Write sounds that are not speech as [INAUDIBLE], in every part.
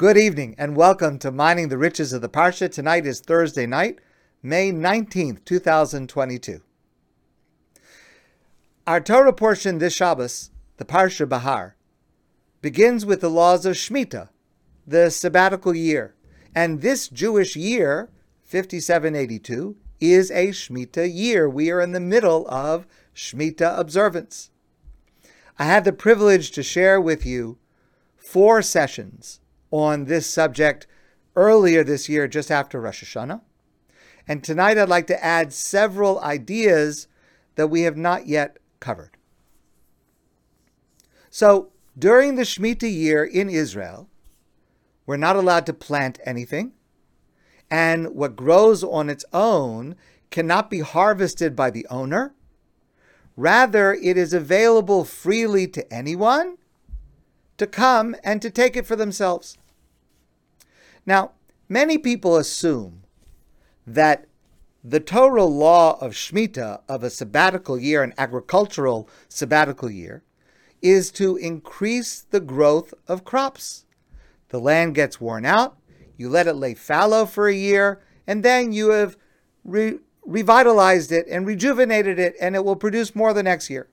Good evening and welcome to Mining the Riches of the Parsha. Tonight is Thursday night, May 19th, 2022. Our Torah portion this Shabbos, the Parsha Bahar, begins with the laws of Shemitah, the sabbatical year. And this Jewish year, 5782, is a Shemitah year. We are in the middle of Shemitah observance. I had the privilege to share with you four sessions on this subject earlier this year, just after Rosh Hashanah. And tonight I'd like to add several ideas that we have not yet covered. So, during the Shemitah year in Israel, we're not allowed to plant anything, and what grows on its own cannot be harvested by the owner. Rather, it is available freely to anyone to come and to take it for themselves. Now, many people assume that the Torah law of Shemitah, of a sabbatical year, an agricultural sabbatical year, is to increase the growth of crops. The land gets worn out, you let it lay fallow for a year, and then you have re- revitalized it and rejuvenated it, and it will produce more the next year.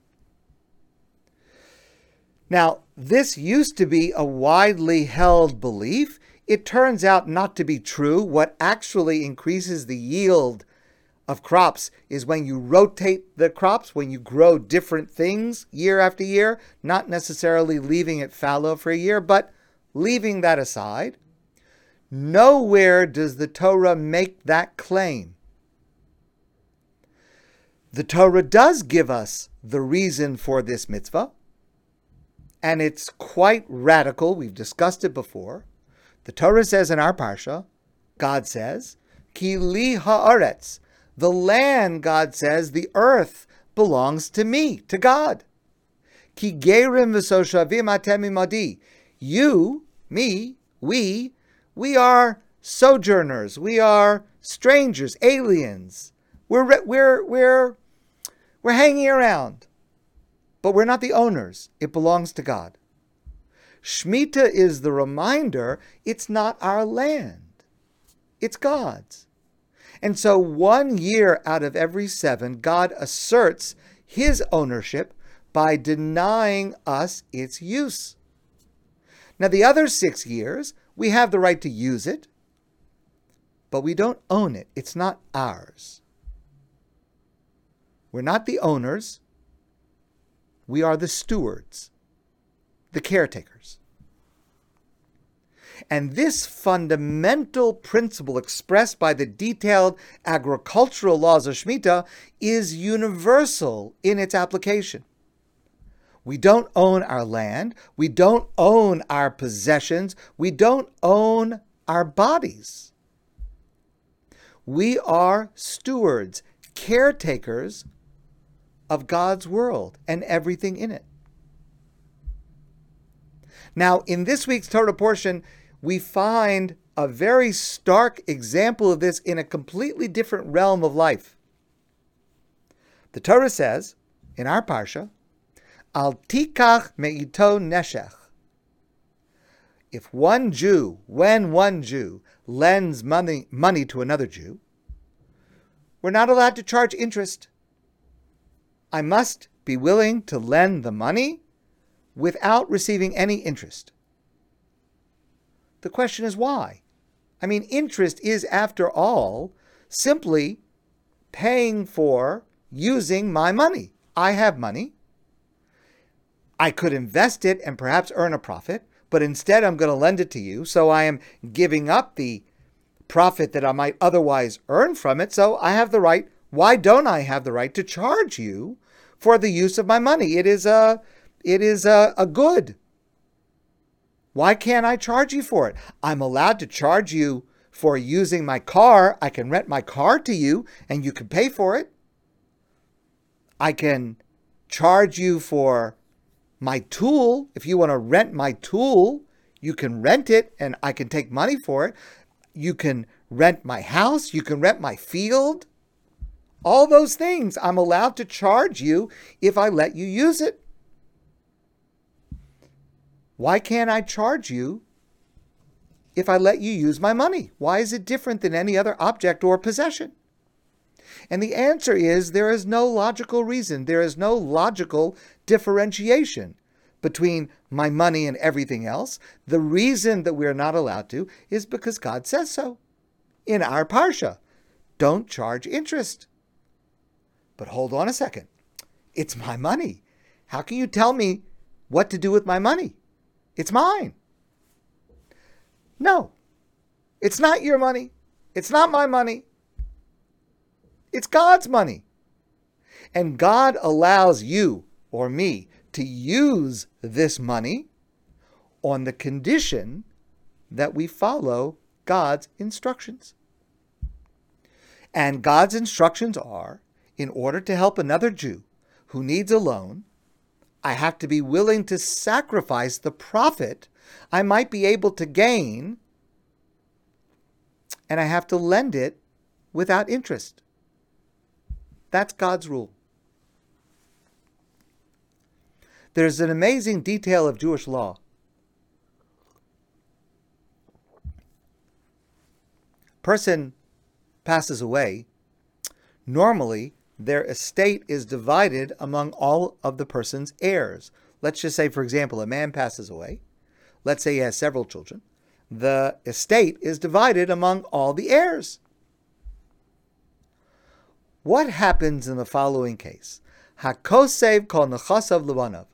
Now, this used to be a widely held belief it turns out not to be true. What actually increases the yield of crops is when you rotate the crops, when you grow different things year after year, not necessarily leaving it fallow for a year, but leaving that aside. Nowhere does the Torah make that claim. The Torah does give us the reason for this mitzvah, and it's quite radical. We've discussed it before. The Torah says in our parsha, God says, Ki li haaretz, the land, God says, the earth belongs to me, to God. Ki gerim v'soshavim atem. You, me, we, we are sojourners. We are strangers, aliens. We're, we're, we're, we're hanging around. But we're not the owners. It belongs to God. Shemitah is the reminder it's not our land, it's God's. And so, one year out of every seven, God asserts his ownership by denying us its use. Now, the other six years, we have the right to use it, but we don't own it. It's not ours. We're not the owners, we are the stewards the caretakers. And this fundamental principle expressed by the detailed agricultural laws of Shemitah is universal in its application. We don't own our land. We don't own our possessions. We don't own our bodies. We are stewards, caretakers of God's world and everything in it. Now, in this week's Torah portion, we find a very stark example of this in a completely different realm of life. The Torah says in our parsha, Al tikach me'ito neshech. If one Jew, when one Jew lends money, money to another Jew, we're not allowed to charge interest. I must be willing to lend the money without receiving any interest. The question is why? I mean, interest is, after all, simply paying for using my money. I have money. I could invest it and perhaps earn a profit, but instead I'm going to lend it to you. So I am giving up the profit that I might otherwise earn from it. So I have the right. Why don't I have the right to charge you for the use of my money? It is a it is a, a good. Why can't I charge you for it? I'm allowed to charge you for using my car. I can rent my car to you and you can pay for it. I can charge you for my tool. If you want to rent my tool, you can rent it and I can take money for it. You can rent my house. You can rent my field. All those things I'm allowed to charge you if I let you use it. Why can't I charge you if I let you use my money? Why is it different than any other object or possession? And the answer is there is no logical reason, there is no logical differentiation between my money and everything else. The reason that we are not allowed to is because God says so in our Parsha. Don't charge interest. But hold on a second. It's my money. How can you tell me what to do with my money? It's mine. No, it's not your money. It's not my money. It's God's money. And God allows you or me to use this money on the condition that we follow God's instructions. And God's instructions are in order to help another Jew who needs a loan, I have to be willing to sacrifice the profit I might be able to gain, and I have to lend it without interest. That's God's rule. There's an amazing detail of Jewish law. Person passes away. Normally, their estate is divided among all of the person's heirs. Let's just say, for example, a man passes away. Let's say he has several children. The estate is divided among all the heirs. What happens in the following case? Hakosev kol nechasav levanav.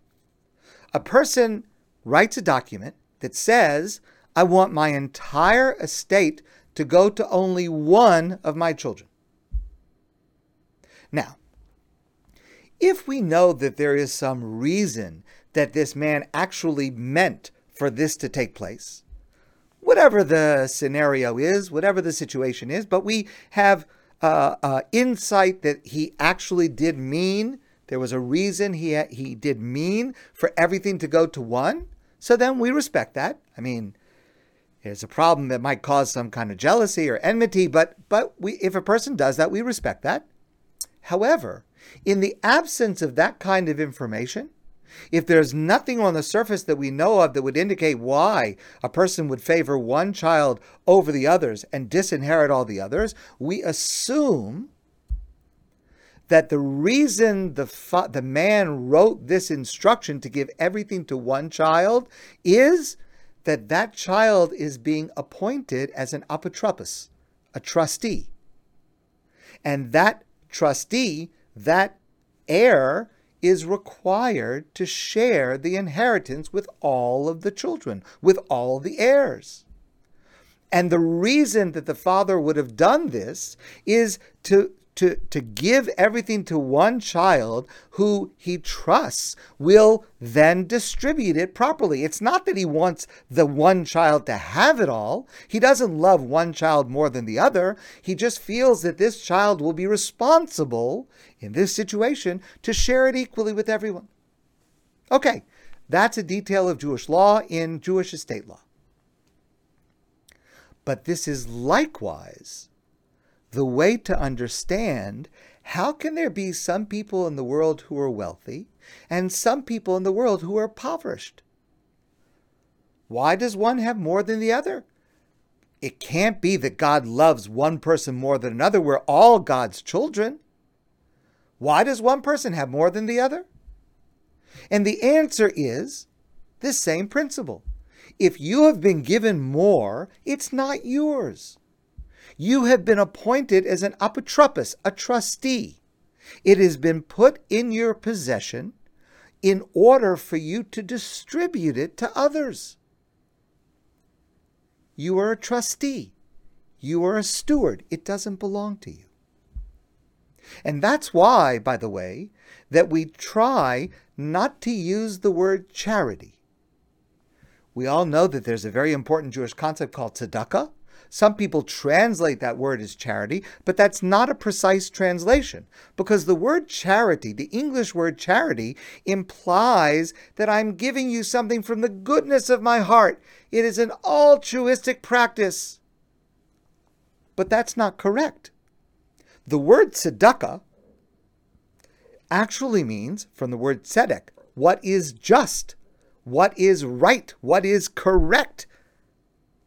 A person writes a document that says, I want my entire estate to go to only one of my children. Now, if we know that there is some reason that this man actually meant for this to take place, whatever the scenario is, whatever the situation is, but we have uh, uh, insight that he actually did mean, there was a reason he, he did mean for everything to go to one, so then we respect that. I mean, there's a problem that might cause some kind of jealousy or enmity, but but we if a person does that, we respect that. However, in the absence of that kind of information, if there's nothing on the surface that we know of that would indicate why a person would favor one child over the others and disinherit all the others, we assume that the reason the, fa- the man wrote this instruction to give everything to one child is that that child is being appointed as an apotropos, a trustee. And that trustee, that heir, is required to share the inheritance with all of the children, with all the heirs. And the reason that the father would have done this is to to, to give everything to one child who he trusts will then distribute it properly. It's not that he wants the one child to have it all. He doesn't love one child more than the other. He just feels that this child will be responsible in this situation to share it equally with everyone. Okay, that's a detail of Jewish law in Jewish estate law. But this is likewise the way to understand how can there be some people in the world who are wealthy and some people in the world who are impoverished? Why does one have more than the other? It can't be that God loves one person more than another. We're all God's children. Why does one person have more than the other? And the answer is this same principle. If you have been given more, it's not yours you have been appointed as an apotropos, a trustee. It has been put in your possession in order for you to distribute it to others. You are a trustee. You are a steward. It doesn't belong to you. And that's why, by the way, that we try not to use the word charity. We all know that there's a very important Jewish concept called tzedakah, some people translate that word as charity, but that's not a precise translation because the word charity, the English word charity, implies that I'm giving you something from the goodness of my heart. It is an altruistic practice. But that's not correct. The word tzedakah actually means, from the word tzedek, what is just, what is right, what is correct.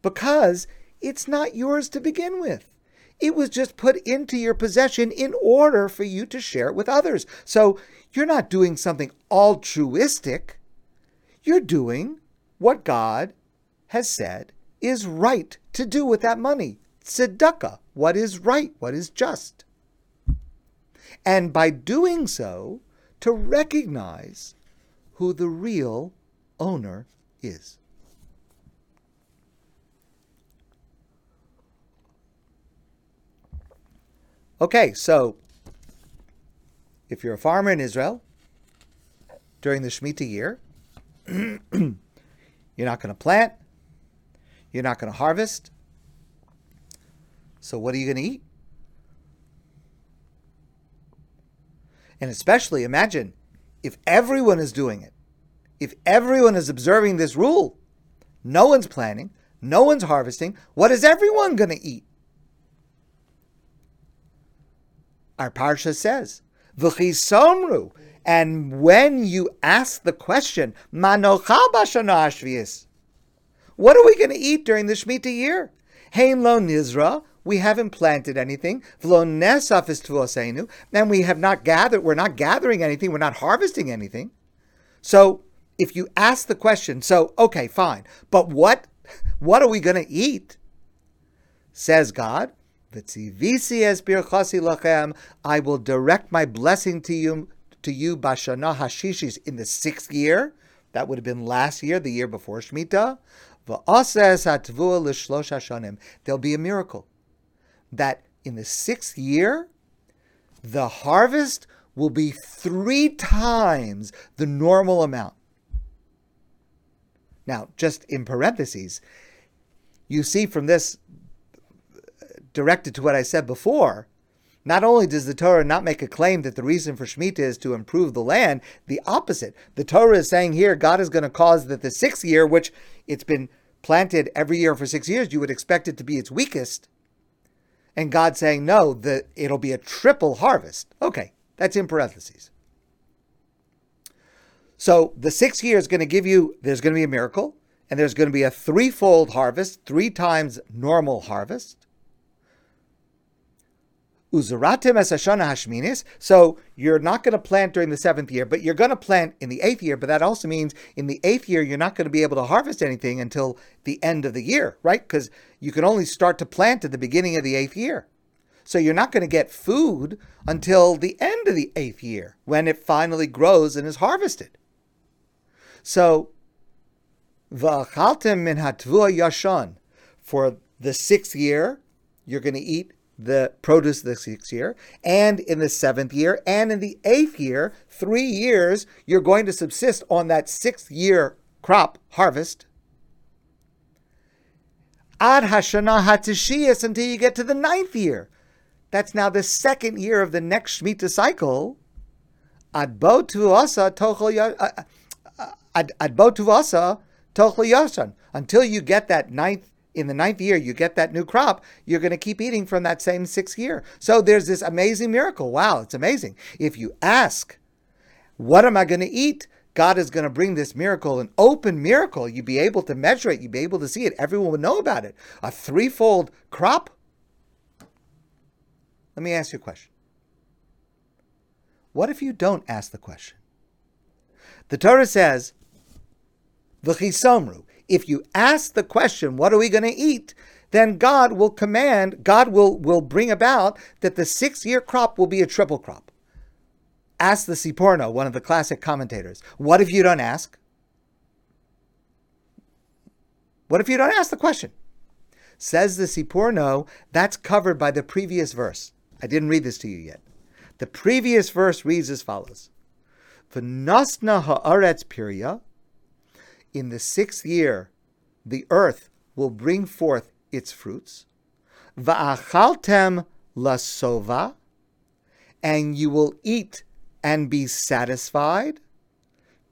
because it's not yours to begin with. It was just put into your possession in order for you to share it with others. So you're not doing something altruistic. You're doing what God has said is right to do with that money. Tzedakah, what is right, what is just. And by doing so, to recognize who the real owner is. Okay, so if you're a farmer in Israel during the Shemitah year, [CLEARS THROAT] you're not going to plant, you're not going to harvest. So, what are you going to eat? And especially imagine if everyone is doing it, if everyone is observing this rule, no one's planting, no one's harvesting, what is everyone going to eat? Our parsha says, "V'chisomru," and when you ask the question, "Manocha b'shana what are we going to eat during the Shemitah year? Hein lo nizra, we haven't planted anything. V'lo nesaf is and we have not gathered. We're not gathering anything. We're not harvesting anything. So, if you ask the question, so okay, fine, but what, what are we going to eat? Says God, I will direct my blessing to you to you bashana hashishis in the sixth year. That would have been last year, the year before Shemitah. There'll be a miracle that in the sixth year, the harvest will be three times the normal amount. Now, just in parentheses, you see from this directed to what I said before, not only does the Torah not make a claim that the reason for Shemitah is to improve the land, the opposite. The Torah is saying here God is going to cause that the sixth year, which it's been planted every year for six years, you would expect it to be its weakest. And God saying, no, that it'll be a triple harvest. Okay, that's in parentheses. So the sixth year is going to give you, there's going to be a miracle, and there's going to be a threefold harvest, three times normal harvest. Uzaratim es hashminis. So you're not going to plant during the seventh year, but you're going to plant in the eighth year. But that also means in the eighth year, you're not going to be able to harvest anything until the end of the year, right? Because you can only start to plant at the beginning of the eighth year. So you're not going to get food until the end of the eighth year when it finally grows and is harvested. So, v'achaltem min hatvua yashon. For the sixth year, you're going to eat the produce the sixth year, and in the seventh year, and in the eighth year, three years, you're going to subsist on that sixth year crop harvest. Ad Hashana Hatishiyas until you get to the ninth year. That's now the second year of the next Shemitah cycle. Ad Bo Tuasa Tochel Yashan. Until you get that ninth in the ninth year you get that new crop, you're going to keep eating from that same sixth year. So there's this amazing miracle. Wow, it's amazing. If you ask, what am I going to eat? God is going to bring this miracle, an open miracle. You'd be able to measure it. You'd be able to see it. Everyone would know about it. A threefold crop. Let me ask you a question. What if you don't ask the question? The Torah says, V'chisomru, if you ask the question, what are we going to eat? Then God will command, God will, will bring about that the six year crop will be a triple crop. Ask the Seforno, one of the classic commentators, what if you don't ask? What if you don't ask the question? Says the Seforno, that's covered by the previous verse. I didn't read this to you yet. The previous verse reads as follows V'nosna ha'aretz piria, in the sixth year, the earth will bring forth its fruits. Va'achaltem lasova, and you will eat and be satisfied.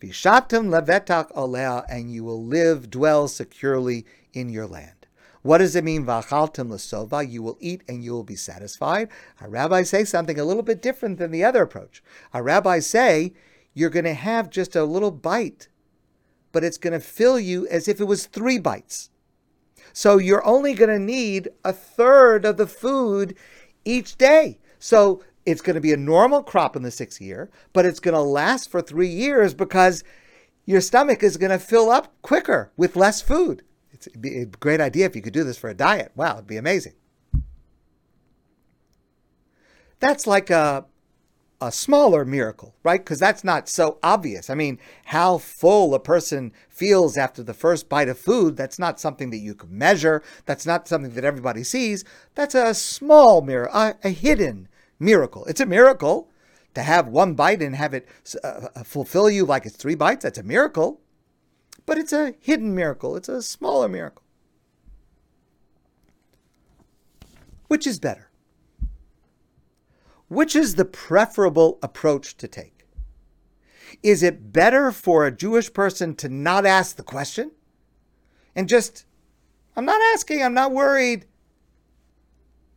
Vishatem levetak alea, and you will live, dwell securely in your land. What does it mean, va'achaltem lasova? You will eat and you will be satisfied. Our rabbis say something a little bit different than the other approach. Our rabbis say you're going to have just a little bite but it's going to fill you as if it was three bites. So you're only going to need a third of the food each day. So it's going to be a normal crop in the sixth year, but it's going to last for three years because your stomach is going to fill up quicker with less food. It's a great idea if you could do this for a diet. Wow, it'd be amazing. That's like a a smaller miracle, right? Because that's not so obvious. I mean, how full a person feels after the first bite of food, that's not something that you can measure. That's not something that everybody sees. That's a small miracle, a, a hidden miracle. It's a miracle to have one bite and have it uh, uh, fulfill you like it's three bites. That's a miracle. But it's a hidden miracle, it's a smaller miracle. Which is better? Which is the preferable approach to take? Is it better for a Jewish person to not ask the question and just, I'm not asking, I'm not worried.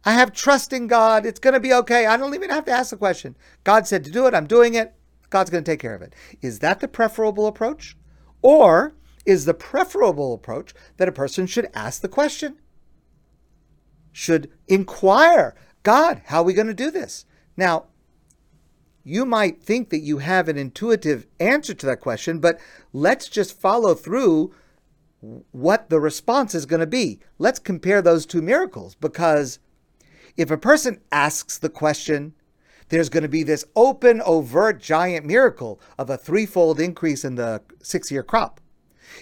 I have trust in God. It's going to be okay. I don't even have to ask the question. God said to do it. I'm doing it. God's going to take care of it. Is that the preferable approach? Or is the preferable approach that a person should ask the question? Should inquire, God, how are we going to do this? Now, you might think that you have an intuitive answer to that question, but let's just follow through what the response is going to be. Let's compare those two miracles because if a person asks the question, there's going to be this open, overt, giant miracle of a threefold increase in the six year crop.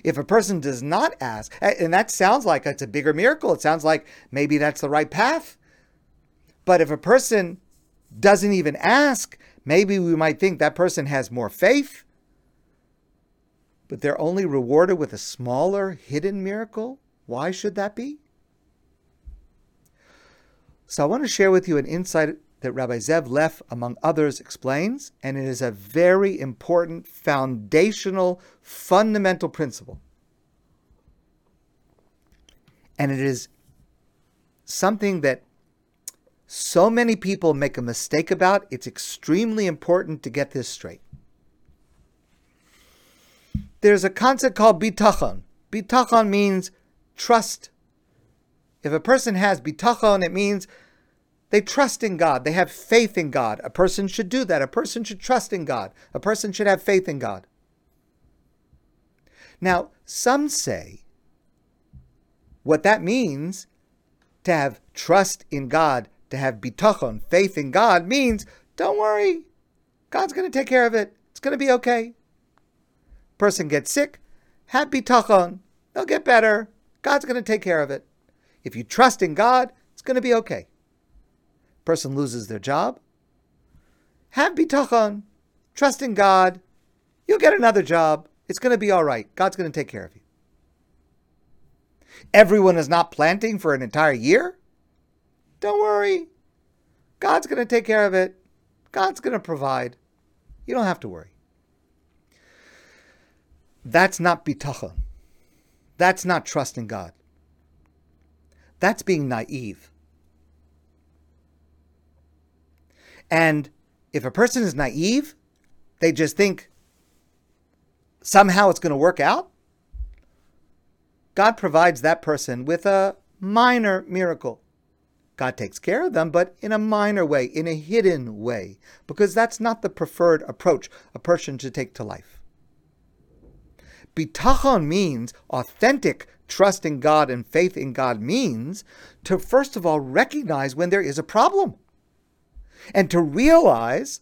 If a person does not ask, and that sounds like it's a bigger miracle, it sounds like maybe that's the right path. But if a person doesn't even ask, maybe we might think that person has more faith. But they're only rewarded with a smaller, hidden miracle. Why should that be? So I want to share with you an insight that Rabbi Zev Leff, among others, explains, and it is a very important, foundational, fundamental principle. And it is something that so many people make a mistake about. It's extremely important to get this straight. There's a concept called bitachon. Bitachon means trust. If a person has bitachon, it means they trust in God. They have faith in God. A person should do that. A person should trust in God. A person should have faith in God. Now, some say what that means to have trust in God to have bitachon, faith in God, means don't worry, God's going to take care of it. It's going to be okay. Person gets sick, have bitachon, they'll get better. God's going to take care of it. If you trust in God, it's going to be okay. Person loses their job, have bitachon, trust in God, you'll get another job. It's going to be all right. God's going to take care of you. Everyone is not planting for an entire year. Don't worry. God's going to take care of it. God's going to provide. You don't have to worry. That's not bitachon. That's not trusting God. That's being naive. And if a person is naive, they just think somehow it's going to work out. God provides that person with a minor miracle. God takes care of them, but in a minor way, in a hidden way, because that's not the preferred approach a person should take to life. Bitachon means authentic trust in God and faith in God means to first of all recognize when there is a problem and to realize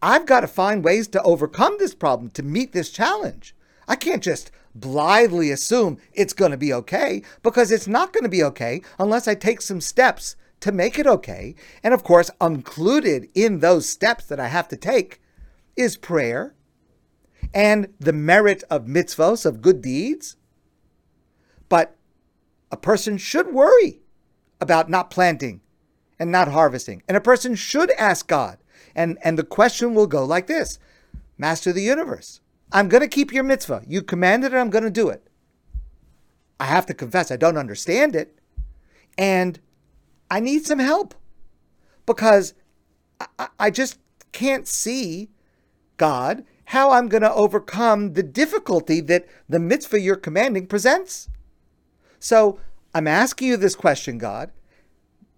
I've got to find ways to overcome this problem, to meet this challenge. I can't just blithely assume it's going to be okay because it's not going to be okay unless I take some steps to make it okay. And of course, included in those steps that I have to take is prayer and the merit of mitzvos, of good deeds. But a person should worry about not planting and not harvesting. And a person should ask God. And, and the question will go like this Master of the universe, I'm going to keep your mitzvah. You commanded it, I'm going to do it. I have to confess, I don't understand it. And I need some help because I, I just can't see, God, how I'm going to overcome the difficulty that the mitzvah you're commanding presents. So I'm asking you this question, God,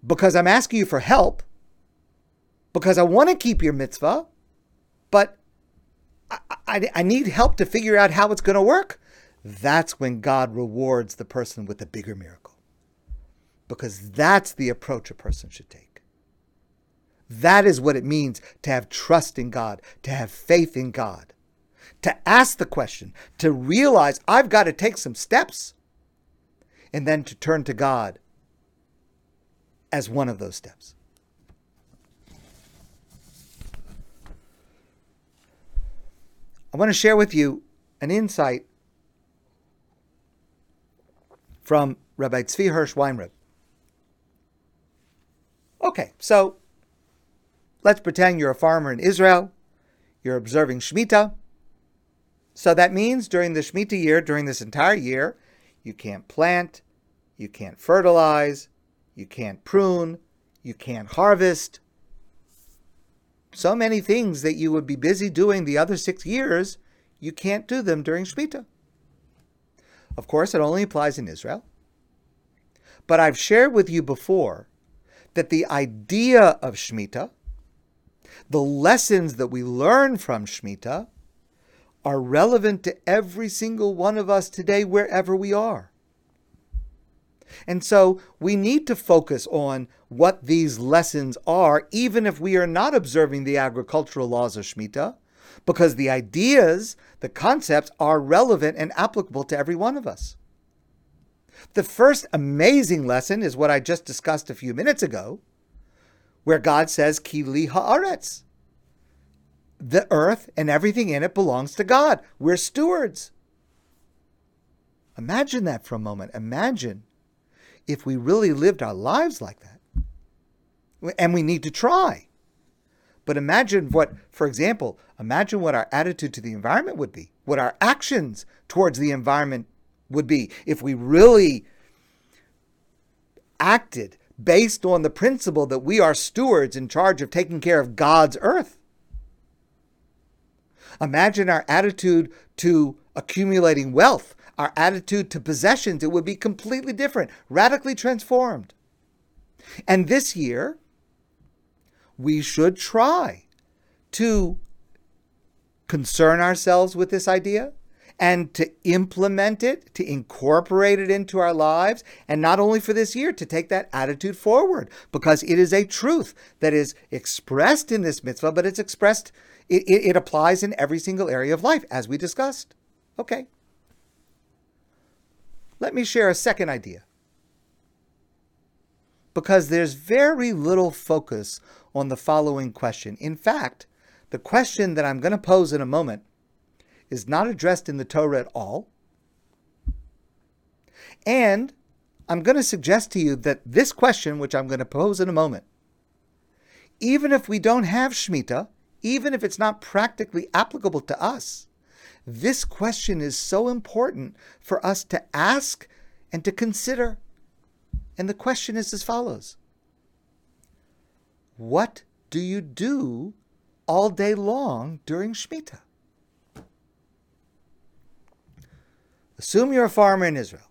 because I'm asking you for help, because I want to keep your mitzvah, but I, I, I need help to figure out how it's going to work. That's when God rewards the person with a bigger miracle. Because that's the approach a person should take. That is what it means to have trust in God, to have faith in God, to ask the question, to realize I've got to take some steps, and then to turn to God as one of those steps. I want to share with you an insight from Rabbi Tzvi Hirsch Weinreb. Okay, so let's pretend you're a farmer in Israel. You're observing Shemitah. So that means during the Shemitah year, during this entire year, you can't plant, you can't fertilize, you can't prune, you can't harvest, so many things that you would be busy doing the other six years, you can't do them during Shemitah. Of course, it only applies in Israel. But I've shared with you before that the idea of Shemitah, the lessons that we learn from Shemitah, are relevant to every single one of us today, wherever we are. And so we need to focus on what these lessons are, even if we are not observing the agricultural laws of Shemitah, because the ideas, the concepts are relevant and applicable to every one of us. The first amazing lesson is what I just discussed a few minutes ago, where God says, Kili haaretz. The earth and everything in it belongs to God. We're stewards. Imagine that for a moment. Imagine if we really lived our lives like that. And we need to try. But imagine what, for example, imagine what our attitude to the environment would be, what our actions towards the environment would be if we really acted based on the principle that we are stewards in charge of taking care of God's earth. Imagine our attitude to accumulating wealth our attitude to possessions, it would be completely different, radically transformed. And this year, we should try to concern ourselves with this idea and to implement it, to incorporate it into our lives, and not only for this year, to take that attitude forward, because it is a truth that is expressed in this mitzvah, but it's expressed, it, it, it applies in every single area of life, as we discussed. Okay. Let me share a second idea. Because there's very little focus on the following question. In fact, the question that I'm going to pose in a moment is not addressed in the Torah at all. And I'm going to suggest to you that this question, which I'm going to pose in a moment, even if we don't have Shemitah, even if it's not practically applicable to us, this question is so important for us to ask and to consider. And the question is as follows What do you do all day long during Shemitah? Assume you're a farmer in Israel.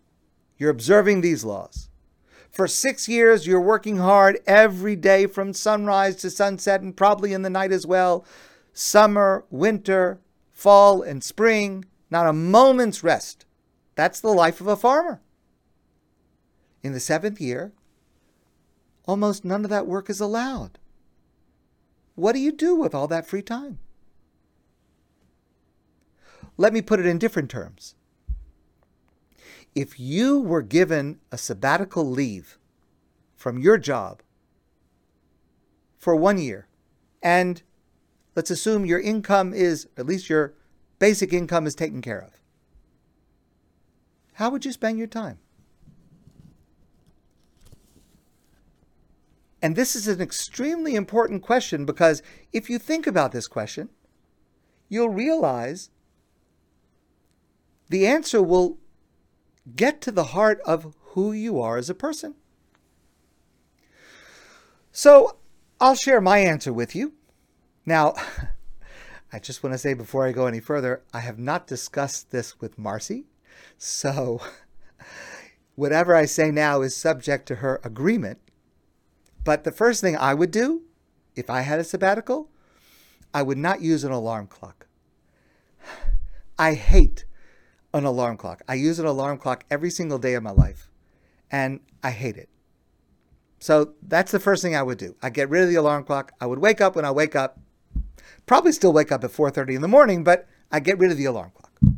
You're observing these laws. For six years, you're working hard every day from sunrise to sunset and probably in the night as well. Summer, winter, fall, and spring, not a moment's rest. That's the life of a farmer. In the seventh year, almost none of that work is allowed. What do you do with all that free time? Let me put it in different terms. If you were given a sabbatical leave from your job for one year, and let's assume your income is, at least your basic income is taken care of. How would you spend your time? And this is an extremely important question because if you think about this question, you'll realize the answer will get to the heart of who you are as a person. So I'll share my answer with you. Now, [LAUGHS] I just want to say before I go any further, I have not discussed this with Marcy. So [LAUGHS] whatever I say now is subject to her agreement. But the first thing I would do, if I had a sabbatical, I would not use an alarm clock. [SIGHS] I hate an alarm clock. I use an alarm clock every single day of my life, and I hate it. So that's the first thing I would do. I get rid of the alarm clock. I would wake up when I wake up. Probably still wake up at 4:30 in the morning, but I get rid of the alarm clock.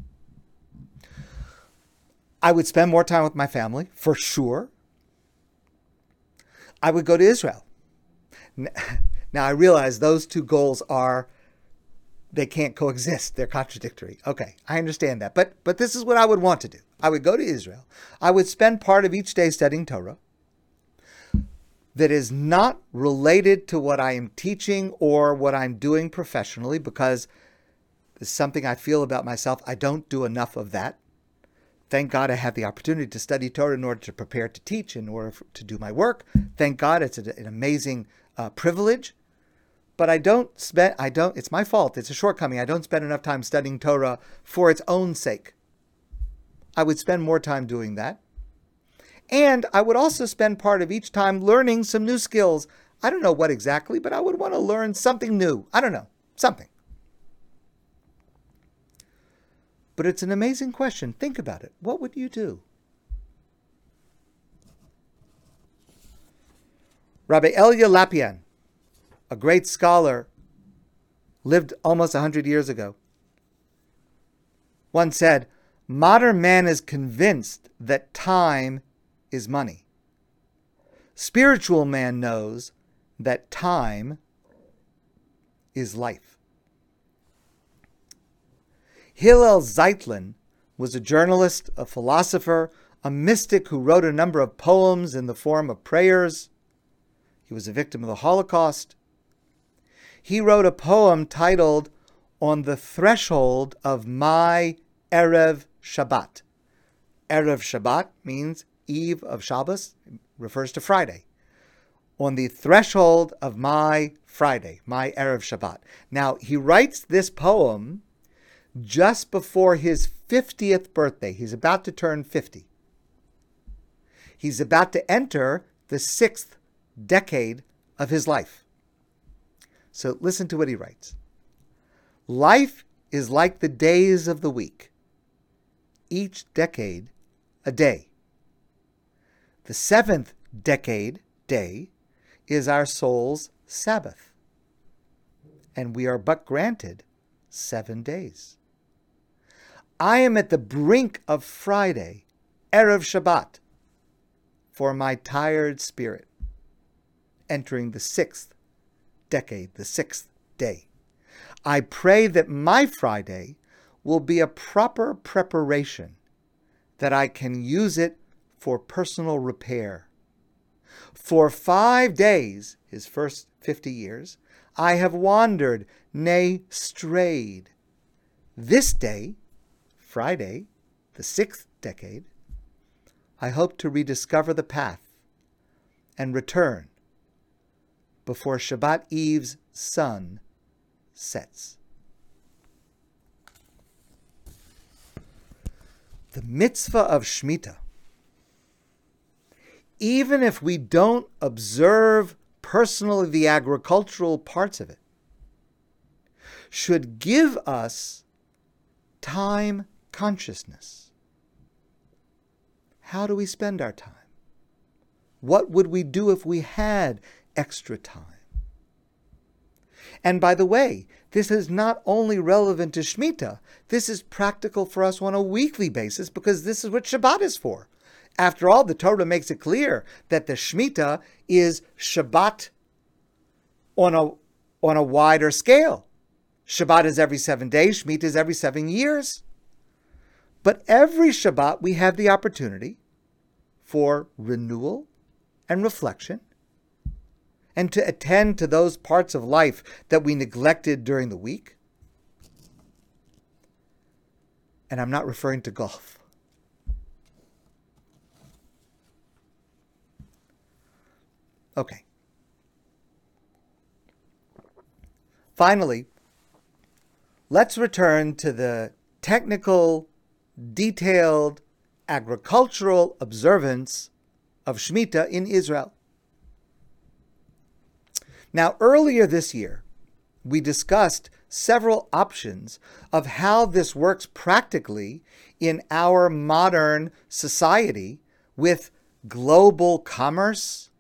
I would spend more time with my family, for sure. I would go to Israel. [LAUGHS] Now I realize those two goals are they can't coexist. They're contradictory. Okay, I understand that. But but this is what I would want to do. I would go to Israel. I would spend part of each day studying Torah that is not related to what I am teaching or what I'm doing professionally because it's something I feel about myself. I don't do enough of that. Thank God I have the opportunity to study Torah in order to prepare to teach, in order to do my work. Thank God it's an amazing uh, privilege but I don't spend I don't it's my fault. It's a shortcoming. I don't spend enough time studying Torah for its own sake. I would spend more time doing that. And I would also spend part of each time learning some new skills. I don't know what exactly, but I would want to learn something new. I don't know, something. But it's an amazing question. Think about it. What would you do? Rabbi Elia Lopian a great scholar, lived almost 100 years ago. One said, Modern man is convinced that time is money. Spiritual man knows that time is life. Hillel Zeitlin was a journalist, a philosopher, a mystic who wrote a number of poems in the form of prayers. He was a victim of the Holocaust he wrote a poem titled On the Threshold of My Erev Shabbat. Erev Shabbat means eve of Shabbos, refers to Friday. On the threshold of my Friday, my Erev Shabbat. Now, he writes this poem just before his 50th birthday. He's about to turn 50. He's about to enter the sixth decade of his life. So listen to what he writes Life is like the days of the week, each decade a day. The seventh decade, day, is our soul's Sabbath, and we are but granted seven days. I am at the brink of Friday, Erev Shabbat, for my tired spirit, entering the sixth decade, the sixth day. I pray that my Friday will be a proper preparation, that I can use it for personal repair. For five days, his first 50 years, I have wandered, nay, strayed. This day, Friday, the sixth decade, I hope to rediscover the path and return before Shabbat Eve's sun sets. The mitzvah of Shemitah, even if we don't observe personally the agricultural parts of it, should give us time consciousness. How do we spend our time? What would we do if we had extra time. And by the way, this is not only relevant to Shemitah, this is practical for us on a weekly basis because this is what Shabbat is for. After all, the Torah makes it clear that the Shemitah is Shabbat on a, on a wider scale. Shabbat is every seven days, Shemitah is every seven years. But every Shabbat, we have the opportunity for renewal and reflection and to attend to those parts of life that we neglected during the week. And I'm not referring to golf. Okay. Finally, let's return to the technical, detailed agricultural observance of Shemitah in Israel. Now, earlier this year, we discussed several options of how this works practically in our modern society with global commerce.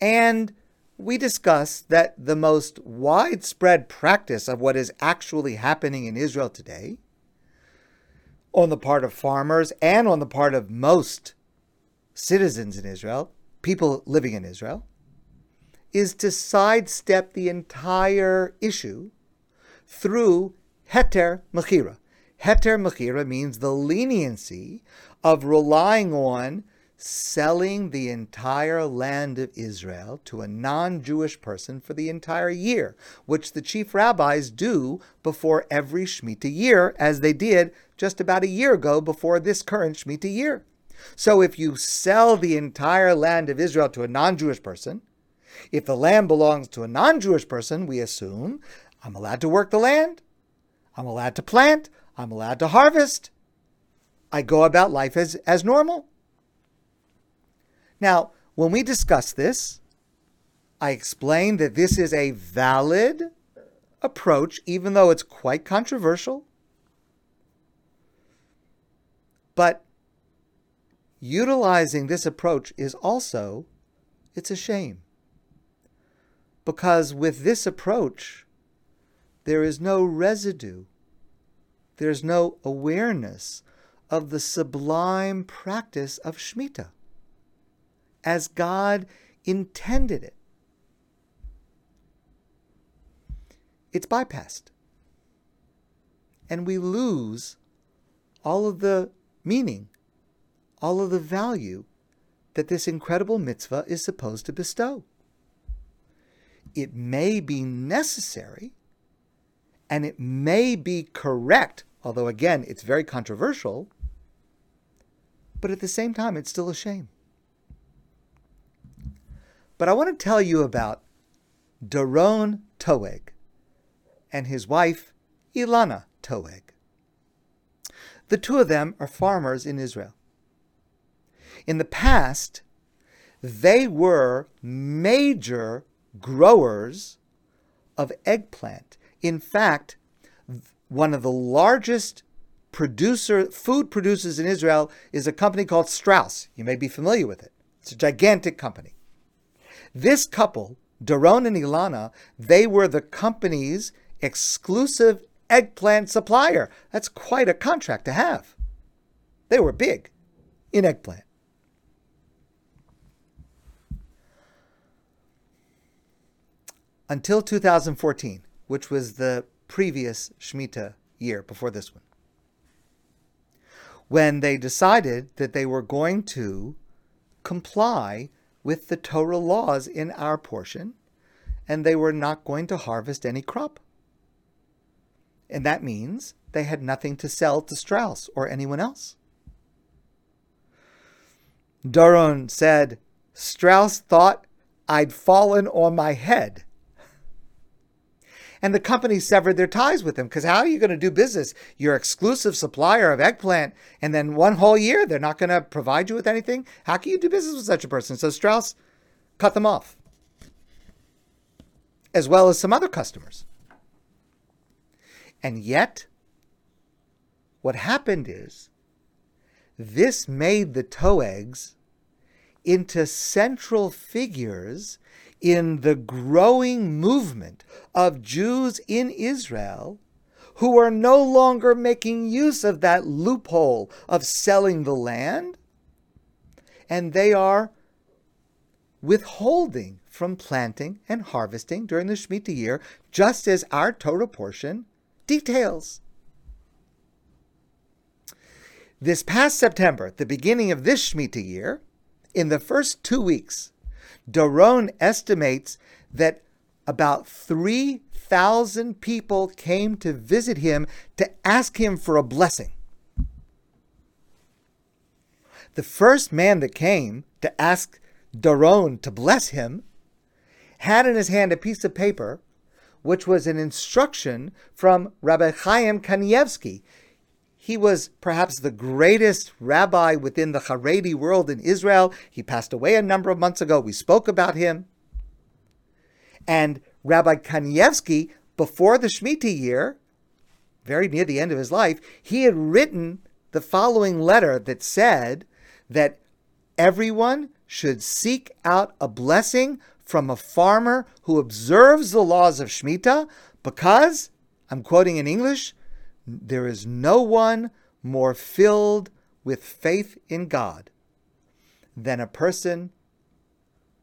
And we discussed that the most widespread practice of what is actually happening in Israel today, on the part of farmers and on the part of most citizens in Israel, people living in Israel, is to sidestep the entire issue through heter mechira. Heter mechira means the leniency of relying on selling the entire land of Israel to a non Jewish person for the entire year, which the chief rabbis do before every Shemitah year, as they did just about a year ago before this current Shemitah year. So if you sell the entire land of Israel to a non Jewish person, if the land belongs to a non Jewish person, we assume I'm allowed to work the land, I'm allowed to plant, I'm allowed to harvest. I go about life as, as normal. Now, when we discuss this, I explained that this is a valid approach, even though it's quite controversial. But utilizing this approach is also, it's a shame. Because with this approach, there is no residue, there's no awareness of the sublime practice of Shemitah as God intended it. It's bypassed. And we lose all of the meaning, all of the value that this incredible mitzvah is supposed to bestow it may be necessary and it may be correct, although again, it's very controversial, but at the same time, it's still a shame. But I want to tell you about Doron Toeg and his wife, Ilana Toeg. The two of them are farmers in Israel. In the past, they were major growers of eggplant. In fact, one of the largest producer food producers in Israel is a company called Strauss. You may be familiar with it. It's a gigantic company. This couple, Doron and Ilana, they were the company's exclusive eggplant supplier. That's quite a contract to have. They were big in eggplant. until 2014, which was the previous Shemitah year before this one, when they decided that they were going to comply with the Torah laws in our portion and they were not going to harvest any crop. And that means they had nothing to sell to Strauss or anyone else. Doron said, Strauss thought I'd fallen on my head and the company severed their ties with them because how are you going to do business? You're exclusive supplier of eggplant, and then one whole year they're not going to provide you with anything. How can you do business with such a person? So Strauss cut them off, as well as some other customers. And yet, what happened is this made the Toegs into central figures in the growing movement of Jews in Israel who are no longer making use of that loophole of selling the land, and they are withholding from planting and harvesting during the Shemitah year, just as our Torah portion details. This past September, the beginning of this Shemitah year, in the first two weeks, Doron estimates that about 3,000 people came to visit him to ask him for a blessing. The first man that came to ask Doron to bless him had in his hand a piece of paper which was an instruction from Rabbi Chaim Kanievsky. He was perhaps the greatest rabbi within the Haredi world in Israel. He passed away a number of months ago. We spoke about him. And Rabbi Kanievsky, before the Shemitah year, very near the end of his life, he had written the following letter that said that everyone should seek out a blessing from a farmer who observes the laws of Shemitah because, I'm quoting in English, there is no one more filled with faith in God than a person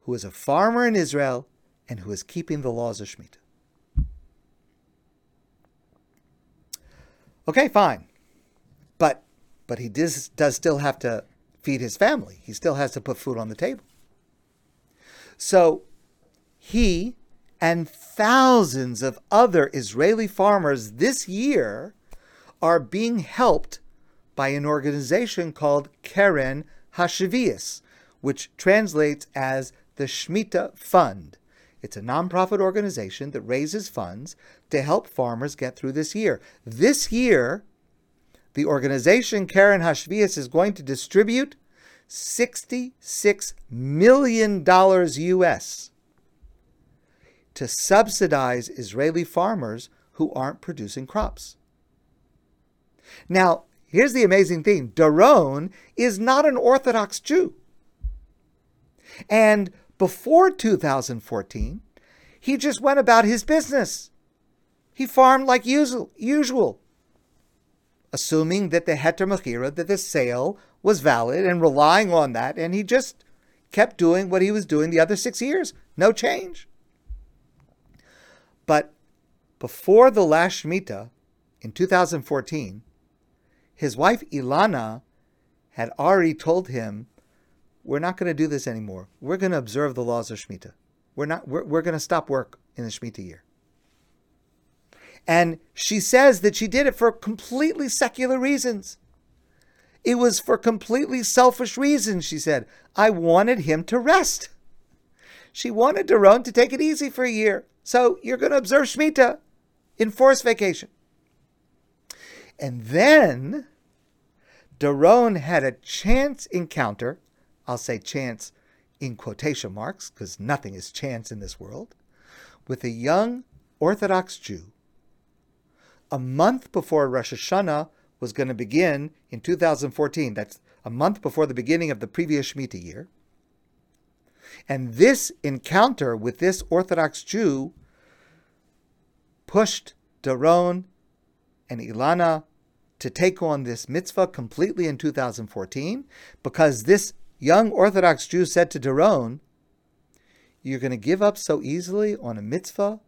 who is a farmer in Israel and who is keeping the laws of Shemitah. Okay, fine. But but he does, does still have to feed his family. He still has to put food on the table. So he and thousands of other Israeli farmers this year are being helped by an organization called Keren Hashvius, which translates as the Shemitah Fund. It's a nonprofit organization that raises funds to help farmers get through this year. This year, the organization Keren Hashvius is going to distribute $66 million US to subsidize Israeli farmers who aren't producing crops. Now, here's the amazing thing Doron is not an Orthodox Jew. And before 2014, he just went about his business. He farmed like usual, usual assuming that the heter mechira, that the sale was valid and relying on that, and he just kept doing what he was doing the other six years. No change. But before the last Shemitah in 2014, his wife Ilana had already told him, We're not going to do this anymore. We're going to observe the laws of Shemitah. We're, not, we're, we're going to stop work in the Shemitah year. And she says that she did it for completely secular reasons. It was for completely selfish reasons, she said. I wanted him to rest. She wanted Doron to take it easy for a year. So you're going to observe Shemitah, enforced vacation. And then Doron had a chance encounter. I'll say chance in quotation marks because nothing is chance in this world with a young Orthodox Jew a month before Rosh Hashanah was going to begin in 2014. That's a month before the beginning of the previous Shemitah year. And this encounter with this Orthodox Jew pushed Doron and Ilana to take on this mitzvah completely in 2014 because this young Orthodox Jew said to Doron, You're going to give up so easily on a mitzvah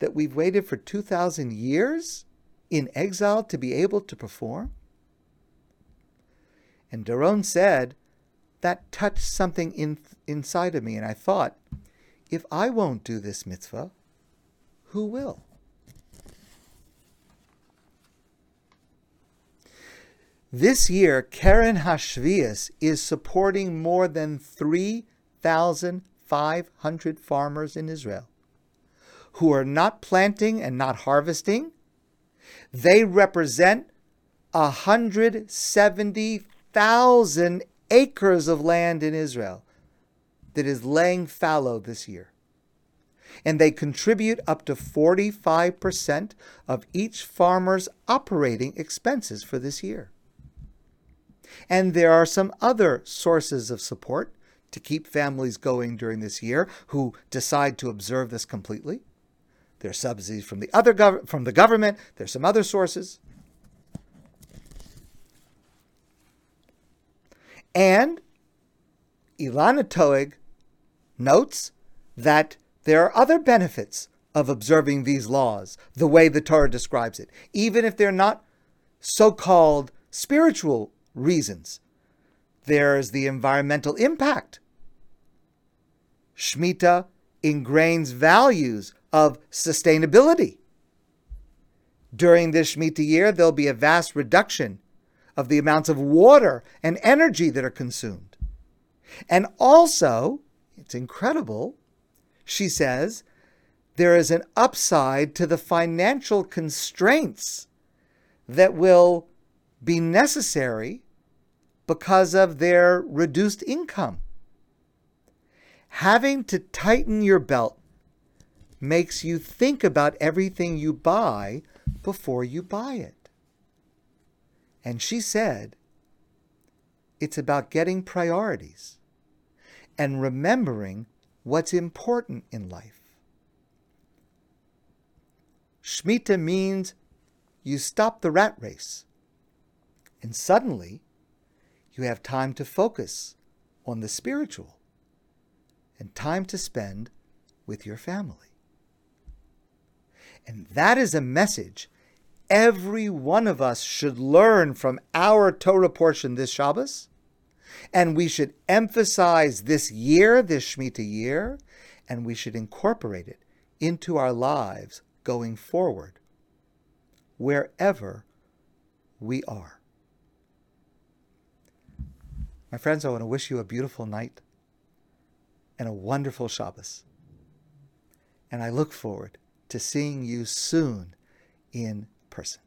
that we've waited for 2,000 years? in exile to be able to perform? And Doron said, that touched something in, inside of me. And I thought, if I won't do this mitzvah, who will? This year, Keren Hashvius is supporting more than 3,500 farmers in Israel who are not planting and not harvesting, they represent 170,000 acres of land in Israel that is laying fallow this year. And they contribute up to 45% of each farmer's operating expenses for this year. And there are some other sources of support to keep families going during this year who decide to observe this completely. There's subsidies from the other gov- from the government. There's some other sources. And Ilana Toeg notes that there are other benefits of observing these laws the way the Torah describes it, even if they're not so called spiritual reasons. There's the environmental impact. Shemitah ingrains values of sustainability. During this Shemitah year, there'll be a vast reduction of the amounts of water and energy that are consumed. And also, it's incredible, she says, there is an upside to the financial constraints that will be necessary because of their reduced income. Having to tighten your belt makes you think about everything you buy before you buy it. And she said, it's about getting priorities and remembering what's important in life. Shmita means you stop the rat race, and suddenly you have time to focus on the spiritual and time to spend with your family. And that is a message every one of us should learn from our Torah portion this Shabbos. And we should emphasize this year, this Shemitah year, and we should incorporate it into our lives going forward, wherever we are. My friends, I want to wish you a beautiful night and a wonderful Shabbos. And I look forward to seeing you soon in person.